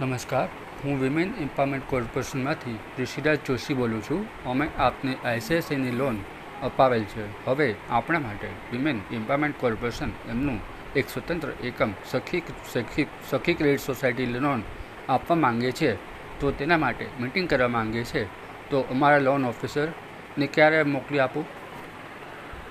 નમસ્કાર. હું women empowerment કોર્પોરેશનમાંથી ઋષિરાજ જોશી બોલું છું. અમે આપને આઈસીઆઈસીઆઈની લોન અપાવેલ છે. હવે આપણા માટે વિમેન એમ્પાવરમેન્ટ કોર્પોરેશન એમનું એક સ્વતંત્ર એકમ સખી સખી સખી ક્રેડિટ સોસાયટી લોન આપવા માંગે છે. તો તેના માટે મિટિંગ કરવા માંગે છે. તો અમારા લોન ઓફિસરને ક્યારે મોકલી આપું?